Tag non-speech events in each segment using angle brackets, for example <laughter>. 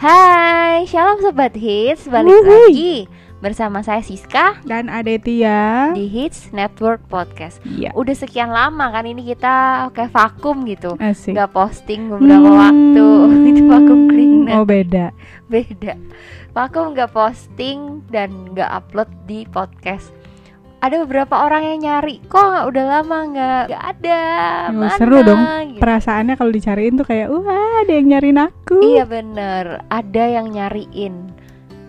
Hai, shalom sobat hits, balik Wuhui. lagi bersama saya Siska dan Adetia. di Hits Network Podcast. Iya. Udah sekian lama kan ini kita kayak vakum gitu, Asik. nggak posting beberapa Hmm. waktu. <laughs> Itu vakum cleaner, Oh beda. beda. Vakum nggak posting dan nggak upload di podcast. Ada beberapa orang yang nyari, kok nggak udah lama nggak nggak ada. Oh, mana? seru dong. Gitu. Perasaannya kalau dicariin tuh kayak wah ada yang nyariin aku. Iya bener, ada yang nyariin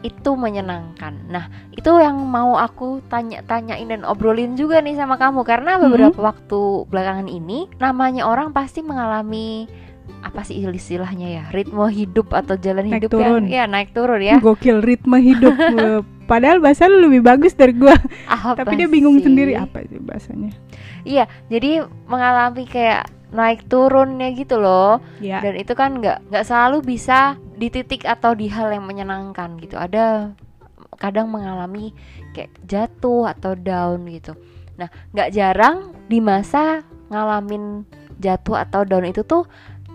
Itu menyenangkan Nah itu yang mau aku tanya-tanyain dan obrolin juga nih sama kamu Karena Hmm. beberapa waktu belakangan ini Namanya orang pasti mengalami Apa sih istilahnya ya Ritme hidup atau jalan Naik hidup turun. yang Ya naik turun ya Gokil ritme hidup. <laughs> Padahal bahasa lu lebih bagus dari gua. <laughs> Apa Tapi dia bingung sih? sendiri apa sih bahasanya. Iya jadi mengalami kayak naik turunnya gitu loh Ya. dan itu kan nggak nggak selalu bisa di titik atau di hal yang menyenangkan gitu ada kadang mengalami kayak jatuh atau down gitu nah nggak jarang di masa ngalamin jatuh atau down itu tuh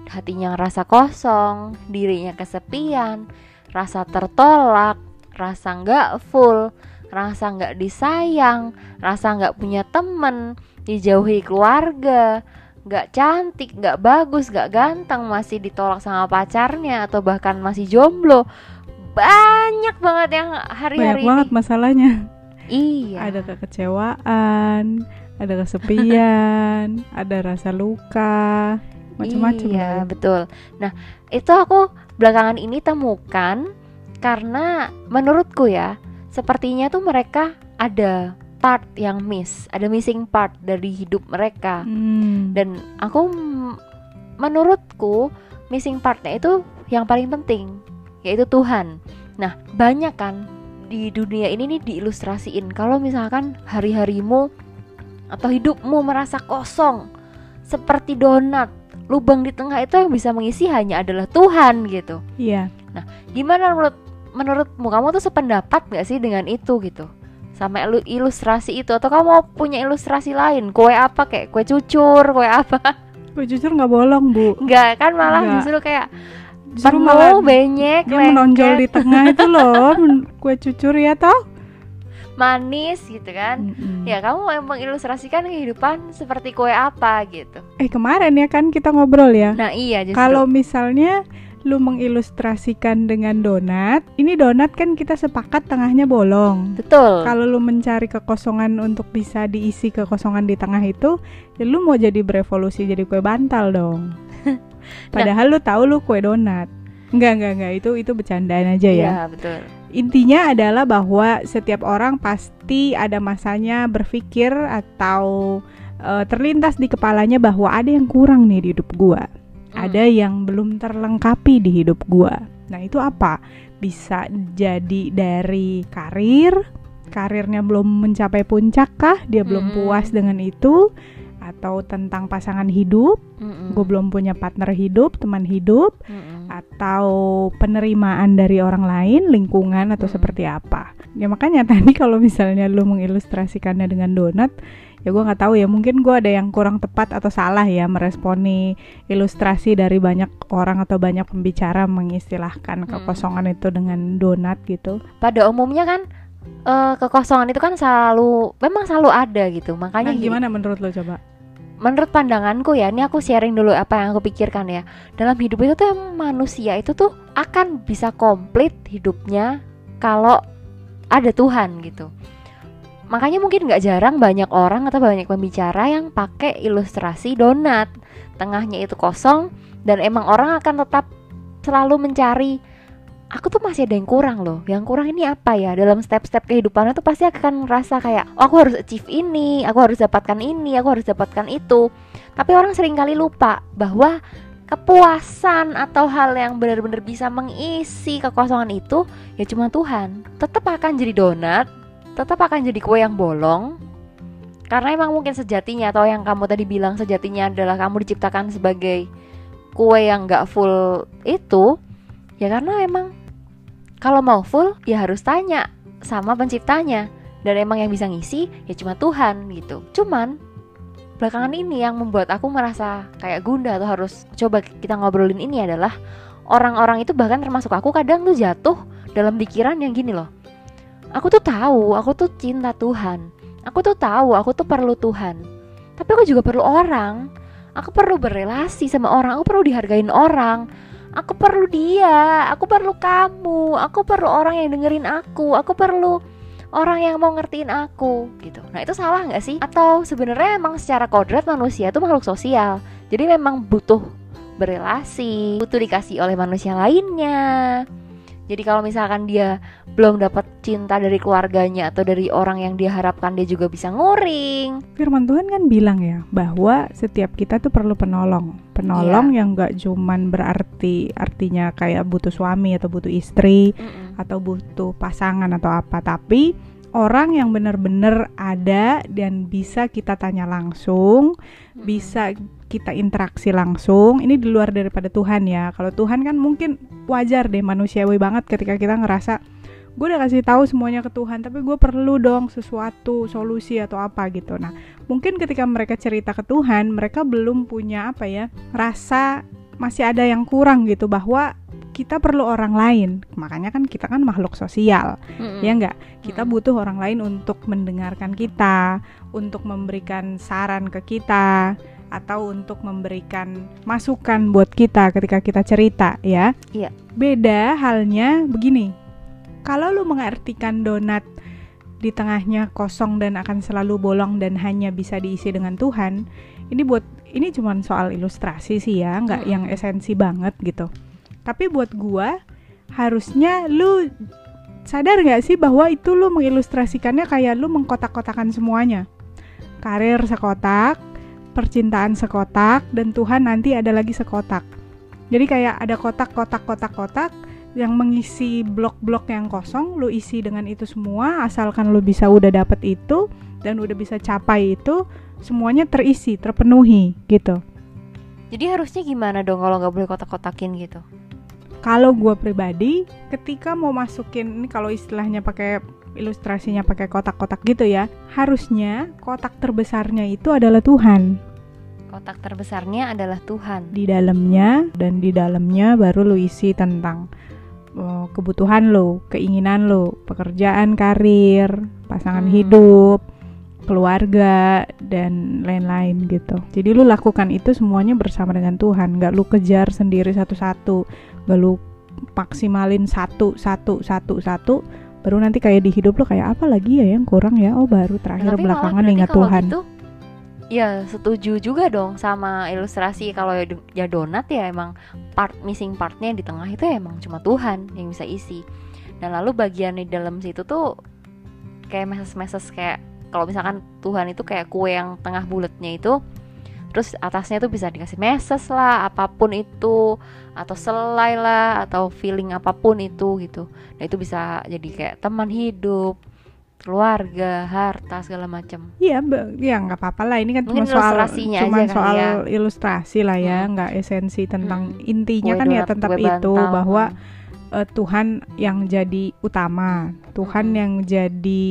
hatinya ngerasa kosong dirinya kesepian rasa tertolak rasa nggak full rasa nggak disayang rasa nggak punya temen dijauhi keluarga nggak cantik, nggak bagus, nggak ganteng, masih ditolak sama pacarnya atau bahkan masih jomblo. Banyak banget yang Banyak hari-hari banget ini. masalahnya. Iya. Ada kekecewaan, ada kesepian, <laughs> ada rasa luka, macam-macam Iya, ya. betul. Nah, itu aku belakangan ini temukan karena menurutku ya, sepertinya tuh mereka ada part yang miss, ada missing part dari hidup mereka. Hmm. dan aku menurutku missing partnya itu yang paling penting yaitu Tuhan nah banyak kan di dunia ini nih diilustrasiin kalau misalkan hari-harimu atau hidupmu merasa kosong seperti donat lubang di tengah itu yang bisa mengisi hanya adalah Tuhan gitu Iya. gimana menurut menurutmu kamu tuh sependapat nggak sih dengan itu gitu? Sama ilu- ilustrasi itu atau kamu mau punya ilustrasi lain? Kue apa? Kayak kue cucur kue apa? <laughs> Gue jujur nggak bolong bu. Enggak kan malah Nggak. justru kayak Justru penuh malah benyek dia menonjol di tengah itu <laughs> loh kue cucur ya toh? Manis gitu kan? Mm-mm. ya kamu mau mengilustrasikan kehidupan seperti kue apa gitu. Eh kemarin ya kan kita ngobrol ya? Nah iya justru. Kalau misalnya lu mengilustrasikan dengan donat ini donat kan kita sepakat tengahnya bolong betul kalau lu mencari kekosongan untuk bisa diisi kekosongan di tengah itu ya lu mau jadi berevolusi jadi kue bantal dong <laughs> padahal lu tahu lu kue donat Enggak, enggak, enggak. Itu itu bercandaan aja ya. Iya, betul Intinya adalah bahwa setiap orang pasti ada masanya berpikir atau eh, terlintas di kepalanya bahwa ada yang kurang nih di hidup gua. Hmm. Ada yang belum terlengkapi di hidup gua. Nah, itu apa? Bisa jadi dari karir, karirnya belum mencapai puncak kah? Dia belum Mm-mm. puas dengan itu atau tentang pasangan hidup, Mm-mm. gue belum punya partner hidup, teman hidup, Mm-mm. atau penerimaan dari orang lain, lingkungan atau Mm-mm. seperti apa. Ya makanya <laughs> tadi kalau misalnya lu mengilustrasikannya dengan donat, ya gua nggak tahu ya mungkin gua ada yang kurang tepat atau salah ya meresponi ilustrasi dari banyak orang atau banyak pembicara mengistilahkan Mm. kekosongan itu dengan donat gitu. pada umumnya kan eh, kekosongan itu kan selalu memang selalu ada gitu makanya Nah, gimana menurut lo coba? menurut pandanganku ya ini aku sharing dulu apa yang aku pikirkan ya dalam hidup itu tuh manusia itu tuh akan bisa komplit hidupnya kalau ada Tuhan gitu makanya mungkin nggak jarang banyak orang atau banyak pembicara yang pakai ilustrasi donat. Tengahnya itu kosong dan emang orang akan tetap selalu mencari aku tuh masih ada yang kurang loh. Yang kurang ini apa ya? Dalam step-step kehidupannya tuh pasti akan merasa kayak oh, aku harus achieve ini aku harus dapatkan ini aku harus dapatkan itu. Tapi orang sering kali lupa bahwa kepuasan atau hal yang benar-benar bisa mengisi kekosongan itu ya cuma Tuhan. Tetap akan jadi donat tetap akan jadi kue yang bolong. Karena emang mungkin sejatinya atau yang kamu tadi bilang sejatinya adalah kamu diciptakan sebagai kue yang gak full itu ya karena emang kalau mau full ya harus tanya sama penciptanya. Dan emang yang bisa ngisi ya cuma Tuhan gitu. Cuman belakangan ini yang membuat aku merasa kayak gunda atau harus coba kita ngobrolin ini adalah orang-orang itu bahkan termasuk aku kadang tuh jatuh dalam pikiran yang gini loh aku tuh tahu aku tuh cinta Tuhan. Aku tuh tahu aku tuh perlu Tuhan. Tapi aku juga perlu orang. Aku perlu berrelasi sama orang. Aku perlu dihargain orang. Aku perlu dia. Aku perlu kamu. Aku perlu orang yang dengerin aku. Aku perlu orang yang mau ngertiin aku gitu. Nah itu salah nggak sih? Atau sebenarnya emang secara kodrat manusia itu makhluk sosial. Jadi memang butuh berelasi butuh dikasih oleh manusia lainnya jadi kalau misalkan dia belum dapat cinta dari keluarganya atau dari orang yang dia harapkan dia juga bisa nguring. Firman Tuhan kan bilang ya bahwa setiap kita tuh perlu penolong. Penolong yeah. yang gak cuman berarti artinya kayak butuh suami atau butuh istri mm -mm. atau butuh pasangan atau apa, tapi orang yang benar-benar ada dan bisa kita tanya langsung, mm -mm. bisa kita interaksi langsung ini di luar daripada Tuhan ya kalau Tuhan kan mungkin wajar deh manusiawi banget ketika kita ngerasa gue udah kasih tahu semuanya ke Tuhan tapi gue perlu dong sesuatu solusi atau apa gitu nah mungkin ketika mereka cerita ke Tuhan mereka belum punya apa ya rasa masih ada yang kurang gitu bahwa kita perlu orang lain makanya kan kita kan makhluk sosial mm-hmm. ya enggak kita mm-hmm. butuh orang lain untuk mendengarkan kita untuk memberikan saran ke kita atau untuk memberikan masukan buat kita ketika kita cerita ya. Iya. Beda halnya begini. Kalau lu mengartikan donat di tengahnya kosong dan akan selalu bolong dan hanya bisa diisi dengan Tuhan, ini buat ini cuma soal ilustrasi sih ya, nggak hmm. yang esensi banget gitu. Tapi buat gua harusnya lu sadar nggak sih bahwa itu lu mengilustrasikannya kayak lu mengkotak-kotakan semuanya. Karir sekotak, percintaan sekotak dan Tuhan nanti ada lagi sekotak. Jadi kayak ada kotak-kotak kotak-kotak yang mengisi blok-blok yang kosong, lu isi dengan itu semua asalkan lu bisa udah dapet itu dan udah bisa capai itu semuanya terisi, terpenuhi gitu. Jadi harusnya gimana dong kalau nggak boleh kotak-kotakin gitu? Kalau gue pribadi, ketika mau masukin ini kalau istilahnya pakai ilustrasinya pakai kotak-kotak gitu ya. Harusnya kotak terbesarnya itu adalah Tuhan. Kotak terbesarnya adalah Tuhan. Di dalamnya dan di dalamnya baru lu isi tentang uh, kebutuhan lo, keinginan lo, pekerjaan, karir, pasangan hmm. hidup, keluarga dan lain-lain gitu. Jadi lu lakukan itu semuanya bersama dengan Tuhan, nggak lu kejar sendiri satu-satu, nggak lu maksimalin satu satu satu satu baru nanti kayak di hidup lo kayak apa lagi ya yang kurang ya oh baru terakhir Tapi belakangan ingat Tuhan gitu, ya setuju juga dong sama ilustrasi kalau ya, ya donat ya emang part missing partnya di tengah itu ya emang cuma Tuhan yang bisa isi. Dan lalu bagian di dalam situ tuh kayak meses-meses kayak kalau misalkan Tuhan itu kayak kue yang tengah bulatnya itu terus atasnya tuh bisa dikasih message lah apa pun itu atau selai lah atau feeling apa pun itu gitu. Nah itu bisa jadi kayak teman hidup keluarga harta segala macam iya ya nggak apa-apa lah ini kan Mungkin cuma soal cuma aja soal ya. ilustrasi lah ya hmm. nggak esensi tentang hmm. intinya kue kan ya tentang itu bahwa uh, Tuhan yang jadi utama, Tuhan hmm. yang jadi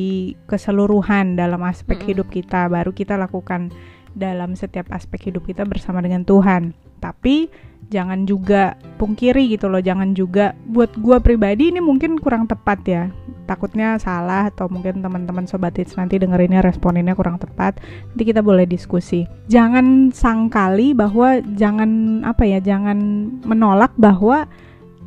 keseluruhan dalam aspek hmm. hidup kita, baru kita lakukan dalam setiap aspek hidup kita bersama dengan Tuhan. Tapi jangan juga pungkiri gitu loh, jangan juga buat gua pribadi ini mungkin kurang tepat ya. Takutnya salah atau mungkin teman-teman sobat hits nanti dengerinnya responinnya kurang tepat. Nanti kita boleh diskusi. Jangan sangkali bahwa jangan apa ya, jangan menolak bahwa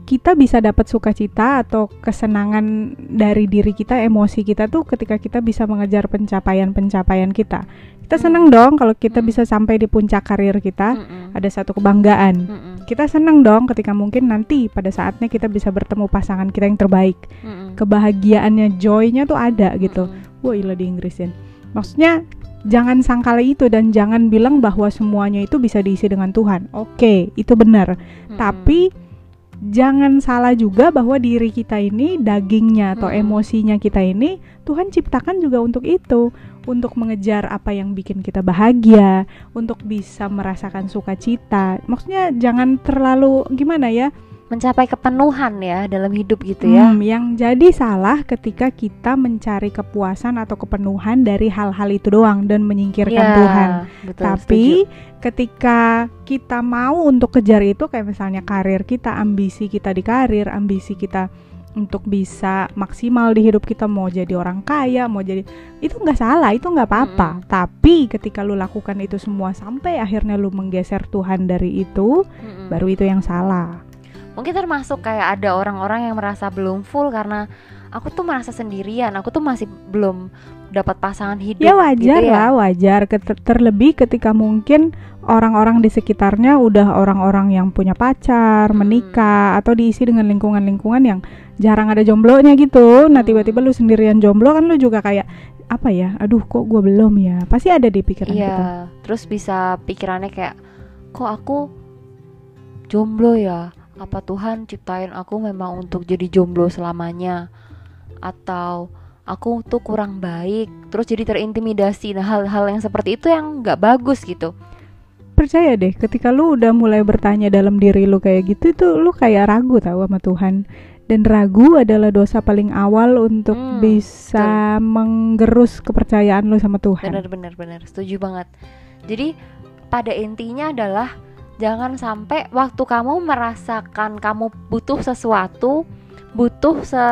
kita bisa dapat sukacita atau kesenangan dari diri kita, emosi kita tuh ketika kita bisa mengejar pencapaian-pencapaian kita. Kita seneng dong kalau kita bisa sampai di puncak karir kita, ada satu kebanggaan. Kita seneng dong ketika mungkin nanti pada saatnya kita bisa bertemu pasangan kita yang terbaik. Kebahagiaannya, joynya tuh ada gitu. Wah, ilah di Inggrisin. Maksudnya jangan sangkala itu dan jangan bilang bahwa semuanya itu bisa diisi dengan Tuhan. Oke, itu benar. Tapi jangan salah juga bahwa diri kita ini dagingnya atau hmm. emosinya kita ini Tuhan ciptakan juga untuk itu untuk mengejar apa yang bikin kita bahagia untuk bisa merasakan sukacita maksudnya jangan terlalu gimana ya mencapai kepenuhan ya dalam hidup gitu ya. Hmm, yang jadi salah ketika kita mencari kepuasan atau kepenuhan dari hal-hal itu doang dan menyingkirkan Ya, Tuhan. betul, Tapi setuju. ketika kita mau untuk kejar itu kayak misalnya karir kita, ambisi kita di karir, ambisi kita untuk bisa maksimal di hidup kita mau jadi orang kaya, mau jadi itu nggak salah, itu nggak apa-apa. Mm-mm. Tapi ketika lu lakukan itu semua sampai akhirnya lu menggeser Tuhan dari itu, Mm-mm. baru itu yang salah. Mungkin termasuk kayak ada orang-orang yang merasa belum full karena aku tuh merasa sendirian, aku tuh masih belum dapat pasangan hidup. Ya wajar gitu ya. lah, wajar. Terlebih ketika mungkin orang-orang di sekitarnya udah orang-orang yang punya pacar, Hmm. menikah, atau diisi dengan lingkungan-lingkungan yang jarang ada jomblonya gitu. Nah Hmm. tiba-tiba lu sendirian jomblo kan lu juga kayak apa ya? Aduh kok gue belum ya? Pasti ada di pikiran Iya, kita. terus bisa pikirannya kayak kok aku jomblo ya? Apa Tuhan ciptain aku memang untuk jadi jomblo selamanya? Atau aku tuh kurang baik, terus jadi terintimidasi. Nah, hal-hal yang seperti itu yang nggak bagus gitu. Percaya deh, ketika lu udah mulai bertanya dalam diri lu kayak gitu, itu lu kayak ragu tahu sama Tuhan. Dan ragu adalah dosa paling awal untuk Hmm, bisa menggerus kepercayaan lu sama Tuhan. Bener-bener bener, setuju banget. Jadi pada intinya adalah jangan sampai waktu kamu merasakan kamu butuh sesuatu, butuh se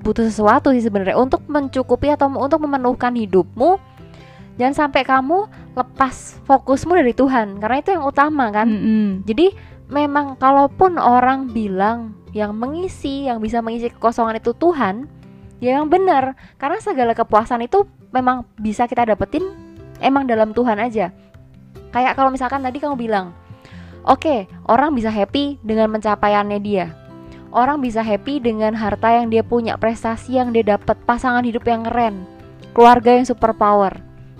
butuh sesuatu sih sebenarnya untuk mencukupi atau untuk memenuhkan hidupmu. Jangan sampai kamu lepas fokusmu dari Tuhan, karena itu yang utama kan. Mm-mm. Jadi memang kalaupun orang bilang yang mengisi, yang bisa mengisi kekosongan itu Tuhan, ya yang benar. Karena segala kepuasan itu memang bisa kita dapetin emang dalam Tuhan aja. Kayak kalau misalkan tadi kamu bilang, oke orang bisa happy dengan pencapaiannya dia. Orang bisa happy dengan harta yang dia punya, prestasi yang dia dapat, pasangan hidup yang keren, keluarga yang super power.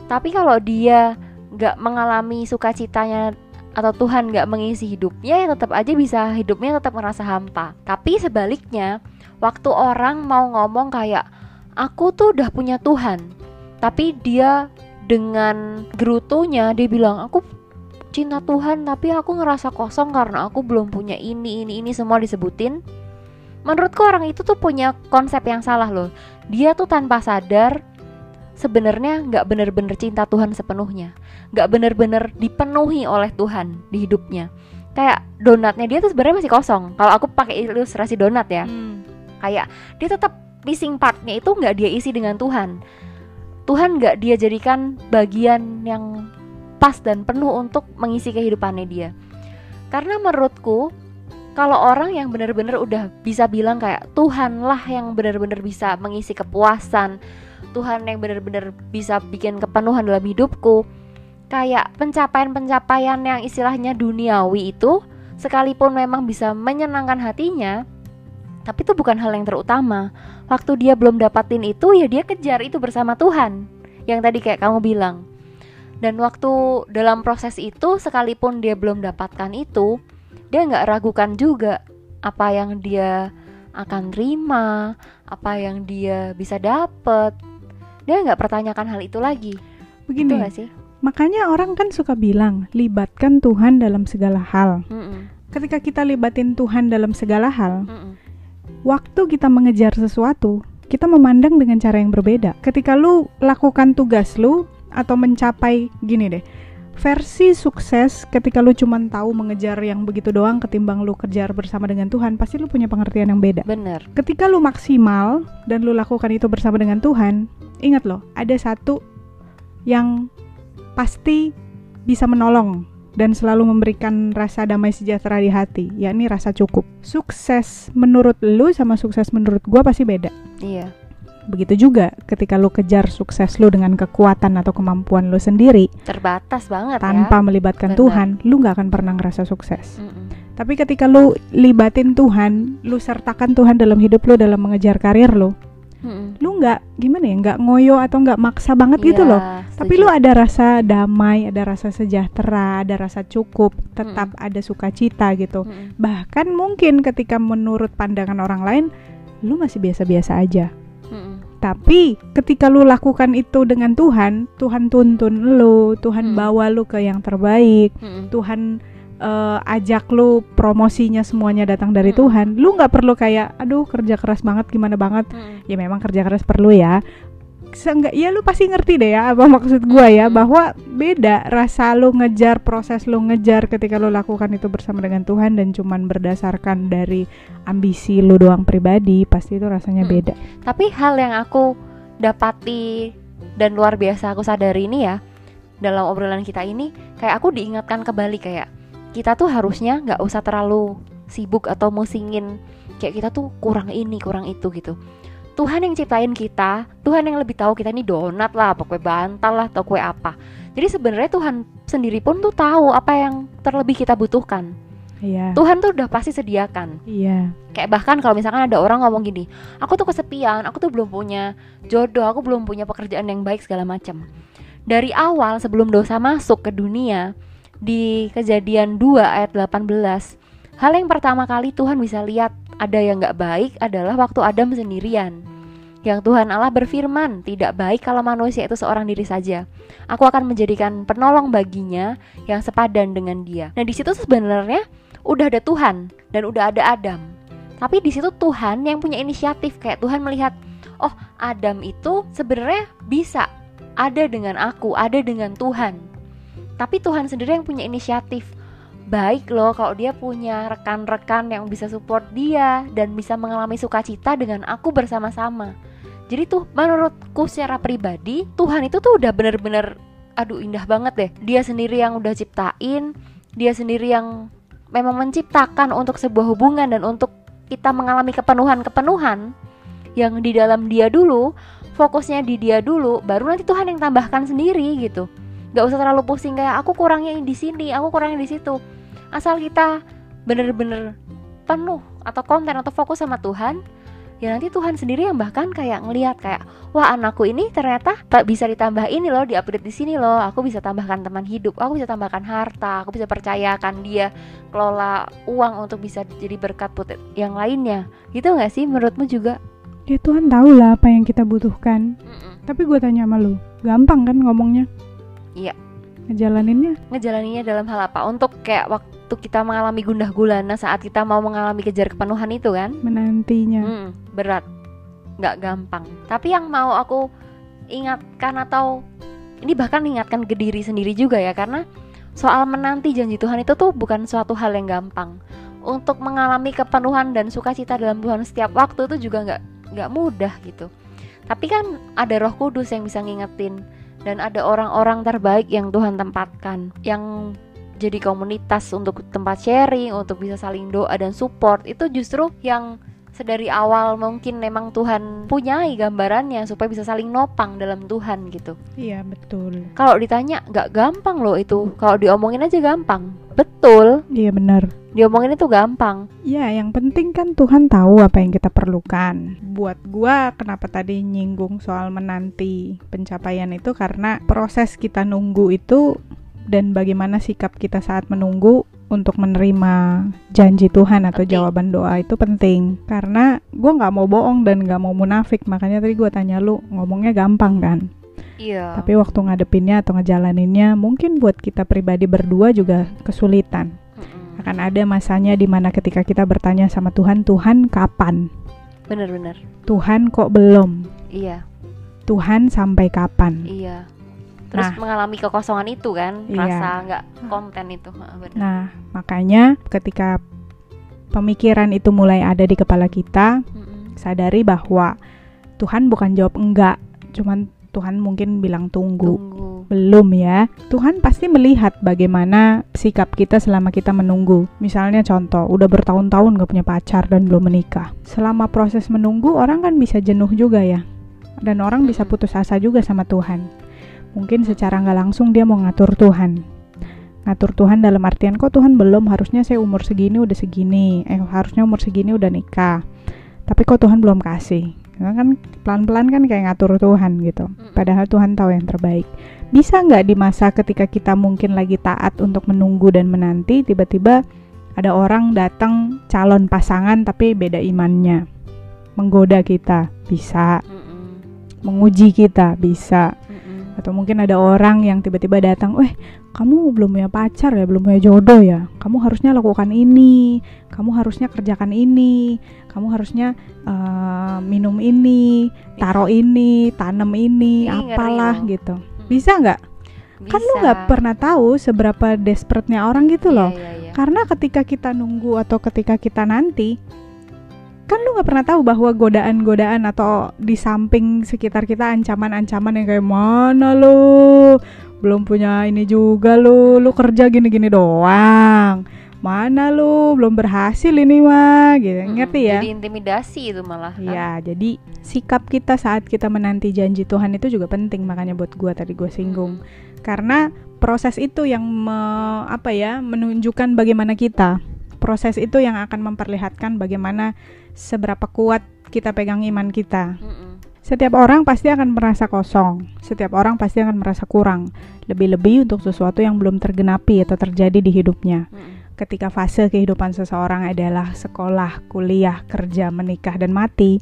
Tapi kalau dia nggak mengalami sukacitanya atau Tuhan nggak mengisi hidupnya ya tetap aja bisa hidupnya tetap merasa hampa tapi sebaliknya waktu orang mau ngomong kayak aku tuh udah punya Tuhan tapi dia dengan gerutunya dia bilang aku cinta Tuhan tapi aku ngerasa kosong karena aku belum punya ini ini ini semua disebutin. Menurutku orang itu tuh punya konsep yang salah loh. Dia tuh tanpa sadar sebenarnya nggak bener-bener cinta Tuhan sepenuhnya. Nggak bener-bener dipenuhi oleh Tuhan di hidupnya. Kayak donatnya dia tuh sebenarnya masih kosong. Kalau aku pakai ilustrasi donat ya. Hmm. kayak dia tetap missing partnya itu nggak dia isi dengan Tuhan. Tuhan nggak dia jadikan bagian yang pas dan penuh untuk mengisi kehidupannya dia. Karena menurutku kalau orang yang benar-benar udah bisa bilang kayak Tuhanlah yang benar-benar bisa mengisi kepuasan Tuhan yang benar-benar bisa bikin kepenuhan dalam hidupku kayak pencapaian-pencapaian yang istilahnya duniawi itu sekalipun memang bisa menyenangkan hatinya tapi itu bukan hal yang terutama. Waktu dia belum dapatin itu ya dia kejar itu bersama Tuhan. Yang tadi kayak kamu bilang dan waktu dalam proses itu sekalipun dia belum dapatkan itu dia nggak ragukan juga apa yang dia akan terima apa yang dia bisa dapet dia nggak pertanyakan hal itu lagi Begini, itu gak sih makanya orang kan suka bilang libatkan Tuhan dalam segala hal. Mm-mm, Ketika kita libatin Tuhan dalam segala hal, mm-mm. waktu kita mengejar sesuatu, kita memandang dengan cara yang berbeda. Ketika lu lakukan tugas lu atau mencapai gini deh. Versi sukses ketika lu cuman tahu mengejar yang begitu doang ketimbang lu kejar bersama dengan Tuhan, pasti lu punya pengertian yang beda. bener Ketika lu maksimal dan lu lakukan itu bersama dengan Tuhan, ingat loh, ada satu yang pasti bisa menolong dan selalu memberikan rasa damai sejahtera di hati, yakni rasa cukup. Sukses menurut lu sama sukses menurut gua pasti beda. iya Begitu juga ketika lu kejar sukses lu dengan kekuatan atau kemampuan lu sendiri terbatas banget tanpa ya melibatkan Benar. Tuhan, lu nggak akan pernah ngerasa sukses. Mm-mm. Tapi ketika lu libatin Tuhan, lu sertakan Tuhan dalam hidup lu dalam mengejar karir lu, Mm-mm. lu nggak gimana ya, nggak ngoyo atau nggak maksa banget gitu Iya, loh. Tapi lu ada rasa damai, ada rasa sejahtera, ada rasa cukup, tetap ada sukacita gitu. Mm-mm. Bahkan mungkin ketika menurut pandangan orang lain, lu masih biasa-biasa aja. Tapi ketika lu lakukan itu dengan Tuhan, Tuhan tuntun lu, Tuhan Hmm. bawa lu ke yang terbaik, Mm-mm. Tuhan eh, ajak lu promosinya semuanya datang dari Mm. Tuhan, lu nggak perlu kayak aduh kerja keras banget gimana banget. Mm-mm. Ya memang kerja keras perlu ya. Seenggak, ya lu pasti ngerti deh ya apa maksud gua ya Mm. bahwa beda rasa lu ngejar proses lu ngejar ketika lu lakukan itu bersama dengan Tuhan dan cuman berdasarkan dari ambisi lu doang pribadi pasti itu rasanya Mm. beda. Tapi hal yang aku dapati dan luar biasa aku sadari ini ya dalam obrolan kita ini kayak aku diingatkan kembali kayak kita tuh harusnya nggak usah terlalu sibuk atau musingin kayak kita tuh kurang ini kurang itu gitu. Tuhan yang ciptain kita, Tuhan yang lebih tahu kita ini donat lah, apa kue bantal lah, atau kue apa. Jadi sebenarnya Tuhan sendiri pun tuh tahu apa yang terlebih kita butuhkan. Iya. Tuhan tuh udah pasti sediakan. Iya. Kayak bahkan kalau misalkan ada orang ngomong gini, aku tuh kesepian, aku tuh belum punya jodoh, aku belum punya pekerjaan yang baik segala macam. Dari awal sebelum dosa masuk ke dunia di Kejadian 2 ayat 18, hal yang pertama kali Tuhan bisa lihat ada yang nggak baik adalah waktu Adam sendirian. Yang Tuhan Allah berfirman, tidak baik kalau manusia itu seorang diri saja. Aku akan menjadikan penolong baginya yang sepadan dengan dia. Nah di situ sebenarnya udah ada Tuhan dan udah ada Adam. Tapi di situ Tuhan yang punya inisiatif kayak Tuhan melihat, oh Adam itu sebenarnya bisa ada dengan aku, ada dengan Tuhan. Tapi Tuhan sendiri yang punya inisiatif. Baik loh kalau dia punya rekan-rekan yang bisa support dia dan bisa mengalami sukacita dengan aku bersama-sama. Jadi tuh menurutku secara pribadi Tuhan itu tuh udah bener-bener aduh indah banget deh. Dia sendiri yang udah ciptain, dia sendiri yang memang menciptakan untuk sebuah hubungan dan untuk kita mengalami kepenuhan-kepenuhan yang di dalam dia dulu, fokusnya di dia dulu, baru nanti Tuhan yang tambahkan sendiri gitu. Gak usah terlalu pusing kayak aku kurangnya di sini, aku kurangnya di situ. Asal kita bener-bener penuh atau konten atau fokus sama Tuhan, ya nanti Tuhan sendiri yang bahkan kayak ngelihat kayak wah anakku ini ternyata tak bisa ditambah ini loh, diupdate di sini loh. Aku bisa tambahkan teman hidup, aku bisa tambahkan harta, aku bisa percayakan dia kelola uang untuk bisa jadi berkat buat yang lainnya. Gitu nggak sih menurutmu juga? Ya Tuhan tahu lah apa yang kita butuhkan. Tapi gue tanya sama lu, gampang kan ngomongnya? Iya. Ngejalaninnya? Ngejalaninnya dalam hal apa? Untuk kayak waktu kita mengalami gundah gulana saat kita mau mengalami kejar kepenuhan itu kan? Menantinya. Hmm, berat, nggak gampang. Tapi yang mau aku ingatkan atau ini bahkan ingatkan ke diri sendiri juga ya karena soal menanti janji Tuhan itu tuh bukan suatu hal yang gampang. Untuk mengalami kepenuhan dan sukacita dalam Tuhan setiap waktu itu juga nggak nggak mudah gitu. Tapi kan ada Roh Kudus yang bisa ngingetin dan ada orang-orang terbaik yang Tuhan tempatkan yang jadi komunitas untuk tempat sharing, untuk bisa saling doa dan support itu justru yang sedari awal mungkin memang Tuhan punyai gambarannya supaya bisa saling nopang dalam Tuhan gitu. Iya betul. Kalau ditanya nggak gampang loh itu, kalau diomongin aja gampang. Betul, Iya benar. diomongin itu gampang. Ya, yang penting kan Tuhan tahu apa yang kita perlukan. Buat gua kenapa tadi nyinggung soal menanti pencapaian itu karena proses kita nunggu itu dan bagaimana sikap kita saat menunggu untuk menerima janji Tuhan atau Penting. jawaban doa itu penting. Karena gua nggak mau bohong dan nggak mau munafik, makanya tadi gua tanya lu ngomongnya gampang kan. Iya. Tapi waktu ngadepinnya atau ngejalaninnya mungkin buat kita pribadi berdua juga kesulitan akan ada masanya di mana ketika kita bertanya sama Tuhan, Tuhan kapan? Bener-bener. Tuhan kok belum? Iya, Tuhan sampai kapan? iya. Terus Nah. mengalami kekosongan itu kan, Iya. rasa nggak konten itu. Bener. Nah, makanya ketika pemikiran itu mulai ada di kepala kita, Mm-mm. sadari bahwa Tuhan bukan jawab enggak, cuman Tuhan mungkin bilang tunggu. Tunggu. Belum ya. Tuhan pasti melihat bagaimana sikap kita selama kita menunggu. Misalnya contoh, udah bertahun-tahun gak punya pacar dan belum menikah. Selama proses menunggu, orang kan bisa jenuh juga ya. Dan orang bisa putus asa juga sama Tuhan. Mungkin secara nggak langsung dia mau ngatur Tuhan. Ngatur Tuhan dalam artian kok Tuhan belum harusnya saya umur segini udah segini, eh harusnya umur segini udah nikah. Tapi kok Tuhan belum kasih. Kan pelan-pelan kan kayak ngatur Tuhan gitu. Padahal Tuhan tahu yang terbaik. Bisa nggak di masa ketika kita mungkin lagi taat untuk menunggu dan menanti, tiba-tiba ada orang datang calon pasangan tapi beda imannya, menggoda kita, bisa, menguji kita, bisa. Atau mungkin ada orang yang tiba-tiba datang, "Eh, kamu belum punya pacar ya, belum punya jodoh ya. Kamu harusnya lakukan ini, kamu harusnya kerjakan ini, kamu harusnya uh, minum ini, taruh ini, tanam ini, apalah ngeri loh. gitu." Bisa nggak? Kan lu nggak pernah tahu seberapa desperate-nya orang gitu loh. Iya, iya, iya. Karena ketika kita nunggu atau ketika kita nanti kan lu nggak pernah tahu bahwa godaan-godaan atau di samping sekitar kita ancaman-ancaman yang kayak mana lu belum punya ini juga lu lu kerja gini-gini doang mana lu belum berhasil ini mah gitu Mm-mm, ngerti ya Jadi intimidasi itu malah. kan? Ya, jadi sikap kita saat kita menanti janji Tuhan itu juga penting makanya buat gua tadi gue singgung. Karena proses itu yang me- apa ya, menunjukkan bagaimana kita. Proses itu yang akan memperlihatkan bagaimana seberapa kuat kita pegang iman kita. Mm-mm. Setiap orang pasti akan merasa kosong. Setiap orang pasti akan merasa kurang. Lebih-lebih untuk sesuatu yang belum tergenapi atau terjadi di hidupnya Mm-mm. ketika fase kehidupan seseorang adalah sekolah, kuliah, kerja, menikah, dan mati,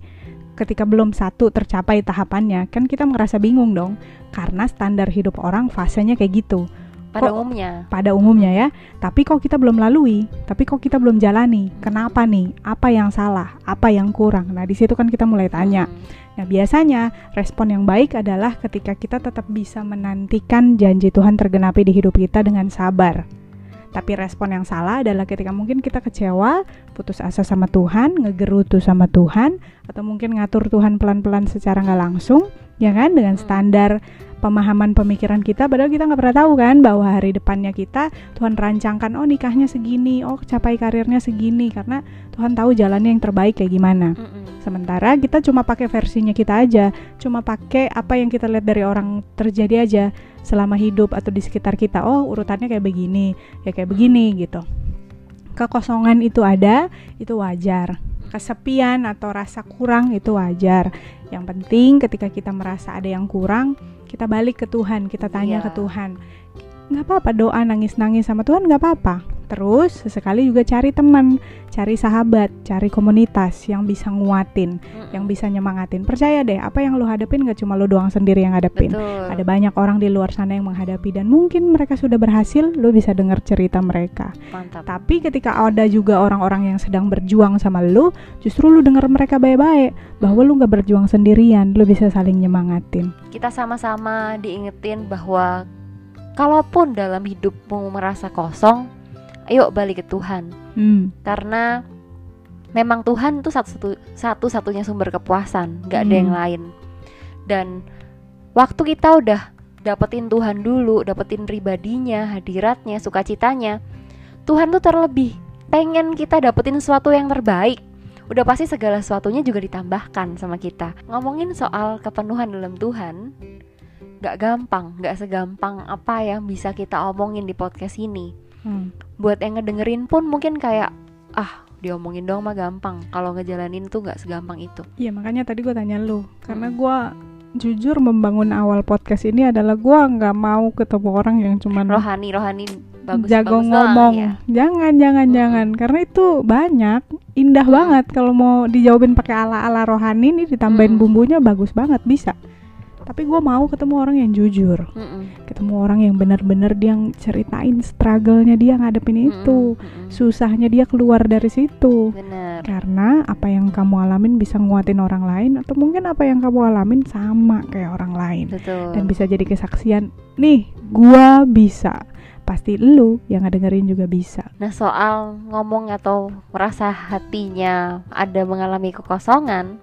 ketika belum satu tercapai tahapannya, kan kita merasa bingung dong, karena standar hidup orang fasenya kayak gitu Pada Kok- umumnya. pada umumnya ya. Tapi kok kita belum lalui, tapi kok kita belum jalani, kenapa nih? Apa yang salah? Apa yang kurang? Nah di situ kan kita mulai tanya. Mm. Nah, biasanya respon yang baik adalah ketika kita tetap bisa menantikan janji Tuhan tergenapi di hidup kita dengan sabar. Tapi respon yang salah adalah ketika mungkin kita kecewa, putus asa sama Tuhan, ngegerutu sama Tuhan, atau mungkin ngatur Tuhan pelan-pelan secara nggak langsung, ya kan, dengan Hmm. standar pemahaman pemikiran kita, padahal kita nggak pernah tahu kan bahwa hari depannya kita Tuhan rancangkan, oh nikahnya segini, oh capai karirnya segini, karena Tuhan tahu jalannya yang terbaik kayak gimana. Sementara kita cuma pakai versinya kita aja, cuma pakai apa yang kita lihat dari orang terjadi aja selama hidup atau di sekitar kita. Oh, urutannya kayak begini, ya kayak begini gitu. Kekosongan itu ada, itu wajar. Kesepian atau rasa kurang itu wajar. Yang penting ketika kita merasa ada yang kurang, kita balik ke Tuhan, kita tanya Iya. ke Tuhan. Nggak apa-apa doa nangis-nangis sama Tuhan nggak apa-apa. Terus sesekali juga cari teman, cari sahabat, cari komunitas yang bisa nguatin, Mm-mm. yang bisa nyemangatin. Percaya deh, apa yang lu hadapin gak cuma lu doang sendiri yang hadapin. Betul. Ada banyak orang di luar sana yang menghadapi dan mungkin mereka sudah berhasil, lu bisa dengar cerita mereka. Mantap. Tapi ketika ada juga orang-orang yang sedang berjuang sama lu, justru lu dengar mereka baik-baik bahwa lu gak berjuang sendirian, lu bisa saling nyemangatin. Kita sama-sama diingetin bahwa kalaupun dalam hidupmu merasa kosong, ayo balik ke Tuhan. Hmm. Karena memang Tuhan itu satu satu-satunya sumber kepuasan, nggak ada Hmm. yang lain. Dan waktu kita udah dapetin Tuhan dulu, dapetin pribadinya, hadiratnya, sukacitanya, Tuhan tuh terlebih pengen kita dapetin sesuatu yang terbaik. Udah pasti segala sesuatunya juga ditambahkan sama kita. Ngomongin soal kepenuhan dalam Tuhan, nggak gampang, nggak segampang apa yang bisa kita omongin di podcast ini Hmm. buat yang ngedengerin pun mungkin kayak ah diomongin dong mah gampang kalau ngejalanin tuh nggak segampang itu Iya makanya tadi gue tanya lu karena Hmm. gue jujur membangun awal podcast ini adalah gue nggak mau ketemu orang yang cuman rohani rohani bagus jago bagus doang, ngomong ya. jangan jangan Mm-mm. jangan karena itu banyak indah Mm-mm. banget kalau mau dijawabin pakai ala ala rohani nih ditambahin Mm-mm. bumbunya bagus banget bisa tapi gue mau ketemu orang yang jujur. Mm-mm. ketemu orang yang benar-benar dia yang ceritain struggle-nya dia ngadepin itu. Mm-mm. Mm-mm. susahnya dia keluar dari situ. Bener karena apa yang kamu alamin bisa nguatin orang lain atau mungkin apa yang kamu alamin sama kayak orang lain. Betul. Dan bisa jadi kesaksian nih gua bisa. Pasti lu yang ngedengerin juga bisa. Nah soal ngomong atau merasa hatinya ada mengalami kekosongan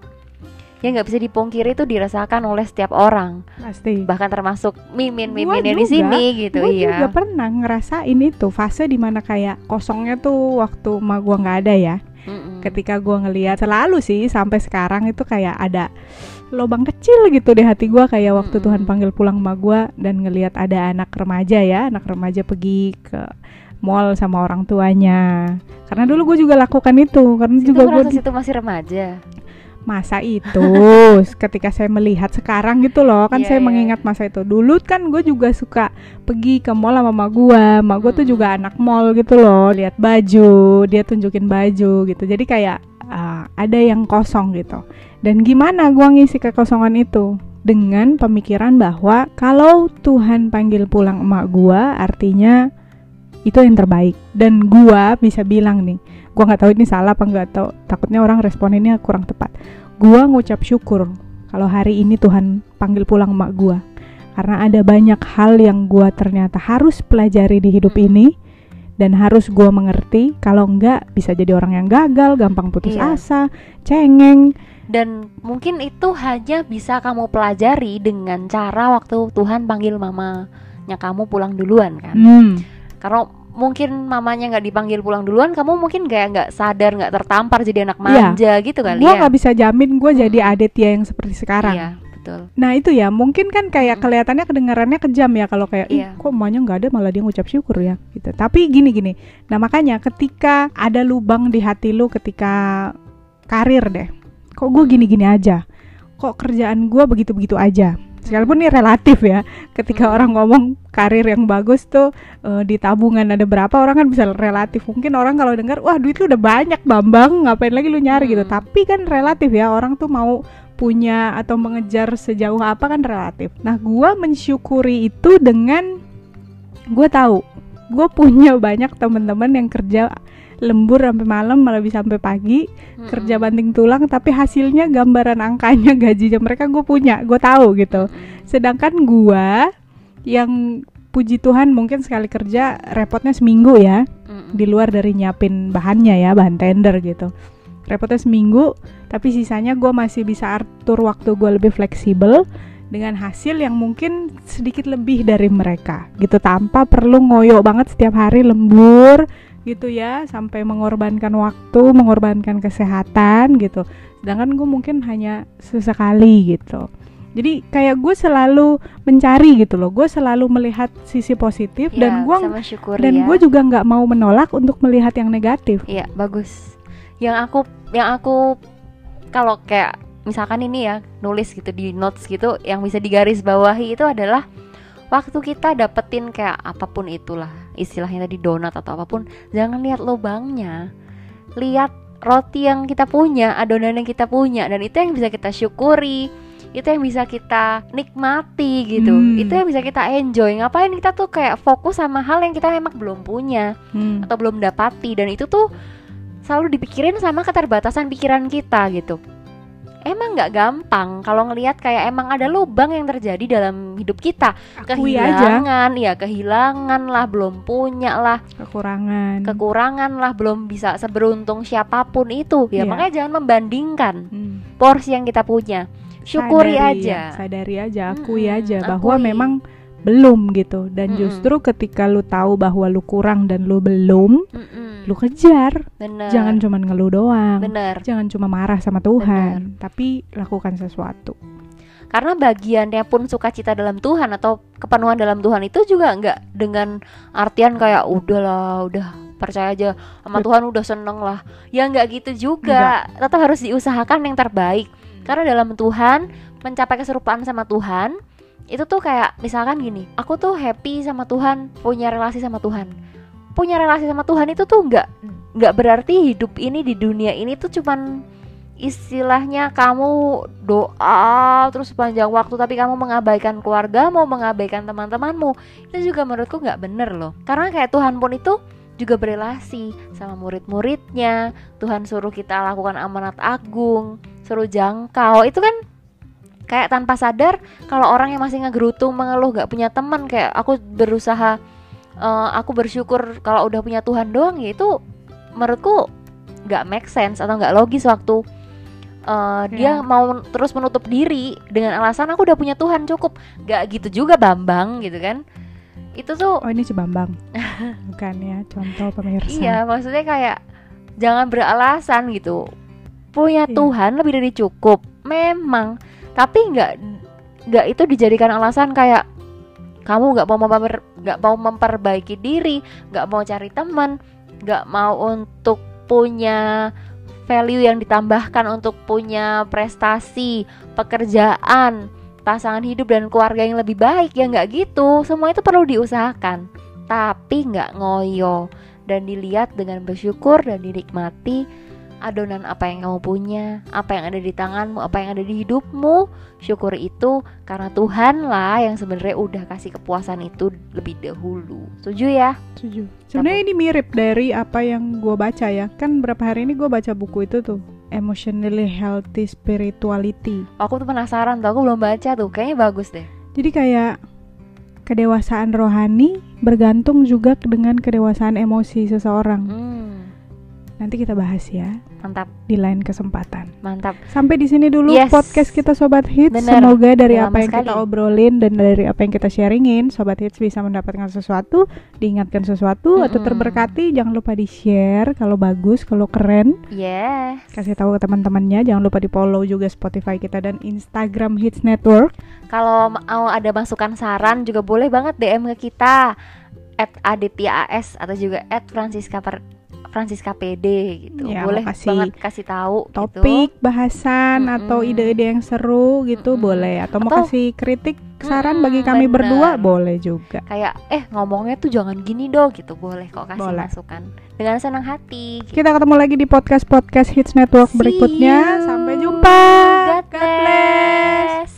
ya nggak bisa dipungkiri itu dirasakan oleh setiap orang pasti bahkan termasuk mimin Gua mimin di juga. sini gitu gue iya juga pernah ngerasain itu fase di mana kayak kosongnya tuh waktu ma gua nggak ada ya Mm-mm. ketika gua ngeliat selalu sih sampai sekarang itu kayak ada lubang kecil gitu di hati gua kayak waktu Mm-mm. Tuhan panggil pulang ma gua dan ngelihat ada anak remaja ya anak remaja pergi ke mall sama orang tuanya karena dulu gue juga lakukan itu karena Situ juga gue situ masih remaja masa itu. <laughs> Ketika saya melihat sekarang gitu loh kan Iya, saya iya. mengingat masa itu. Dulu kan gue juga suka pergi ke mall sama mama gue mama gue tuh Mm. juga anak mall gitu loh lihat baju dia tunjukin baju gitu. Jadi kayak ah, ada yang kosong gitu. Dan gimana gue ngisi kekosongan itu? Dengan pemikiran bahwa kalau Tuhan panggil pulang emak gua artinya itu yang terbaik. Dan gua bisa bilang nih gua nggak tahu ini salah apa nggak tahu. Takutnya orang respon ini kurang tepat. Gua ngucap syukur kalau hari ini Tuhan panggil pulang emak gua. Karena ada banyak hal yang gua ternyata harus pelajari di hidup ini dan harus gua mengerti. Kalau enggak bisa jadi orang yang gagal gampang putus Iya. asa cengeng. Dan mungkin itu hanya bisa kamu pelajari dengan cara waktu Tuhan panggil mamanya kamu pulang duluan kan. Hmm. karena mungkin mamanya nggak dipanggil pulang duluan kamu mungkin kayak nggak sadar nggak tertampar jadi anak Iya. manja gitu kali gua ya nggak bisa jamin gua jadi Aditya yang seperti sekarang iya betul Nah itu ya mungkin kan kayak Mm. kelihatannya kedengarannya kejam ya kalau kayak Ih, Iya. kok emaknya nggak ada malah dia ngucap syukur ya gitu. Tapi gini gini. Nah makanya ketika ada lubang di hati lu ketika karir deh, kok gue gini gini aja, kok kerjaan gue begitu begitu aja. Sekalipun ini relatif ya. Ketika Mm. orang ngomong karir yang bagus tuh eh, di tabungan ada berapa orang kan bisa relatif. Mungkin orang kalau dengar wah duit lu udah banyak Bambang, ngapain lagi lu nyari gitu. Mm. Tapi kan relatif ya orang tuh mau punya atau mengejar sejauh apa kan relatif. Nah, gua mensyukuri itu dengan gue tahu gue punya banyak teman-teman yang kerja lembur sampai malam malah bisa sampai pagi Mm-mm. kerja banting tulang tapi hasilnya gambaran angkanya <laughs> gajinya mereka gue punya gue tahu gitu sedangkan gua yang puji Tuhan mungkin sekali kerja repotnya seminggu ya Mm-mm. di luar dari nyiapin bahannya ya bahan tender gitu repotnya seminggu tapi sisanya gue masih bisa atur waktu gue lebih fleksibel dengan hasil yang mungkin sedikit lebih dari mereka gitu tanpa perlu ngoyo banget setiap hari lembur gitu ya sampai mengorbankan waktu mengorbankan kesehatan gitu sedangkan gue mungkin hanya sesekali gitu jadi kayak gue selalu mencari gitu loh gue selalu melihat sisi positif Iya, dan gue dan ya. gue juga nggak mau menolak untuk melihat yang negatif Iya bagus. Yang aku yang aku kalau kayak misalkan ini ya nulis gitu di notes gitu yang bisa digaris bawahi itu adalah waktu kita dapetin kayak apa pun itulah istilahnya tadi donat atau apa pun jangan lihat lubangnya. Lihat roti yang kita punya adonan yang kita punya dan itu yang bisa kita syukuri itu yang bisa kita nikmati gitu. Hmm. itu yang bisa kita enjoy. Ngapain kita tuh kayak fokus sama hal yang kita memang belum punya Hmm. atau belum dapati? Dan itu tuh selalu dipikirin sama keterbatasan pikiran kita gitu emang nggak gampang. Kalau ngelihat kayak emang ada lubang yang terjadi dalam hidup kita. Akui aja. Kehilangan ya kehilangan lah belum punya lah. Kekurangan. Kekurangan lah belum bisa seberuntung siapa pun itu. Ya Iya. makanya jangan membandingkan Hmm. porsi yang kita punya. Syukuri Sadari aja. ya, sadari aja akui Mm-mm, aja bahwa akui. memang belum gitu. Dan Mm-mm. justru ketika lu tahu bahwa lu kurang dan lu belum Mm-mm, lu kejar. Bener jangan cuman ngeluh doang. Bener jangan cuma marah sama Tuhan tapi lakukan sesuatu. Karena bagiannya pun sukacita dalam Tuhan atau kepenuhan dalam Tuhan itu juga nggak dengan artian kayak udahlah udah percaya aja sama Tuhan udah seneng lah. Ya nggak gitu juga. Tetap harus diusahakan yang terbaik. Karena dalam Tuhan mencapai keserupaan sama Tuhan itu tuh kayak misalkan gini aku tuh happy sama Tuhan punya relasi sama Tuhan. Punya relasi sama Tuhan itu tuh nggak nggak berarti hidup ini di dunia ini tuh cuman istilahnya kamu doa terus sepanjang waktu tapi kamu mengabaikan keluargamu mengabaikan teman-temanmu. Itu juga menurutku nggak bener loh. Karena kayak Tuhan pun itu juga berelasi sama murid-muridnya Tuhan suruh kita lakukan amanat agung suruh jangkau. Itu kan kayak tanpa sadar kalau orang yang masih ngegerutung mengeluh nggak punya teman kayak aku berusaha eh, aku bersyukur kalau udah punya Tuhan doang ya itu menurutku nggak make sense atau nggak logis waktu eh, dia mau terus menutup diri dengan alasan aku udah punya Tuhan cukup nggak gitu juga Bambang gitu kan itu tuh oh ini Cibambang <laughs> bukan ya contoh pemirsa Iya, maksudnya kayak jangan beralasan gitu. Punya Iya. Tuhan lebih dari cukup. Memang, tapi nggak nggak itu dijadikan alasan kayak kamu nggak mau memper nggak mau memperbaiki diri, nggak mau cari teman, nggak mau untuk punya value yang ditambahkan untuk punya prestasi, pekerjaan, pasangan hidup dan keluarga yang lebih baik ya nggak gitu. Semua itu perlu diusahakan tapi nggak ngoyo dan dilihat dengan bersyukur dan dinikmati adonan apa yang kamu punya, apa yang ada di tanganmu, apa yang ada di hidupmu. Syukuri itu karena Tuhan lah yang sebenarnya udah kasih kepuasan itu lebih dahulu. Setuju ya? Setuju. Sebenarnya ini mirip dari apa yang gue baca ya. Kan berapa hari ini gue baca buku itu tuh, Emotionally Healthy Spirituality. Aku tuh penasaran tuh, aku belum baca tuh. Kayaknya bagus deh. Jadi kayak kedewasaan rohani bergantung juga dengan kedewasaan emosi seseorang. Hmm, Nanti kita bahas ya mantap, di lain kesempatan. mantap. Sampai di sini dulu Yes. podcast kita Sobat Hits. Bener. Semoga dari Udah apa lama yang kita sekali. obrolin dan dari apa yang kita sharingin, Sobat Hits bisa mendapatkan sesuatu, diingatkan sesuatu atau Mm-mm. terberkati. Jangan lupa di-share kalau bagus, kalau keren. Yeah. Kasih tahu ke teman-temannya. Jangan lupa di-follow juga Spotify kita dan Instagram Hits Network. Kalau mau ada masukan saran juga boleh banget DM ke kita at adityaas atau juga at francisca per Francisca PD gitu. Ya, mau boleh kasih banget kasih tahu gitu. Topik, bahasan Mm-mm. atau ide-ide yang seru gitu Mm-mm. boleh atau mau Atau- kasih kritik, saran bagi kami bener. berdua boleh juga. Kayak eh ngomongnya tuh jangan gini dong gitu. Boleh kok kasih Boleh. masukan dengan senang hati. gitu. Kita ketemu lagi di podcast-podcast Hits Network See berikutnya. you. Sampai jumpa. God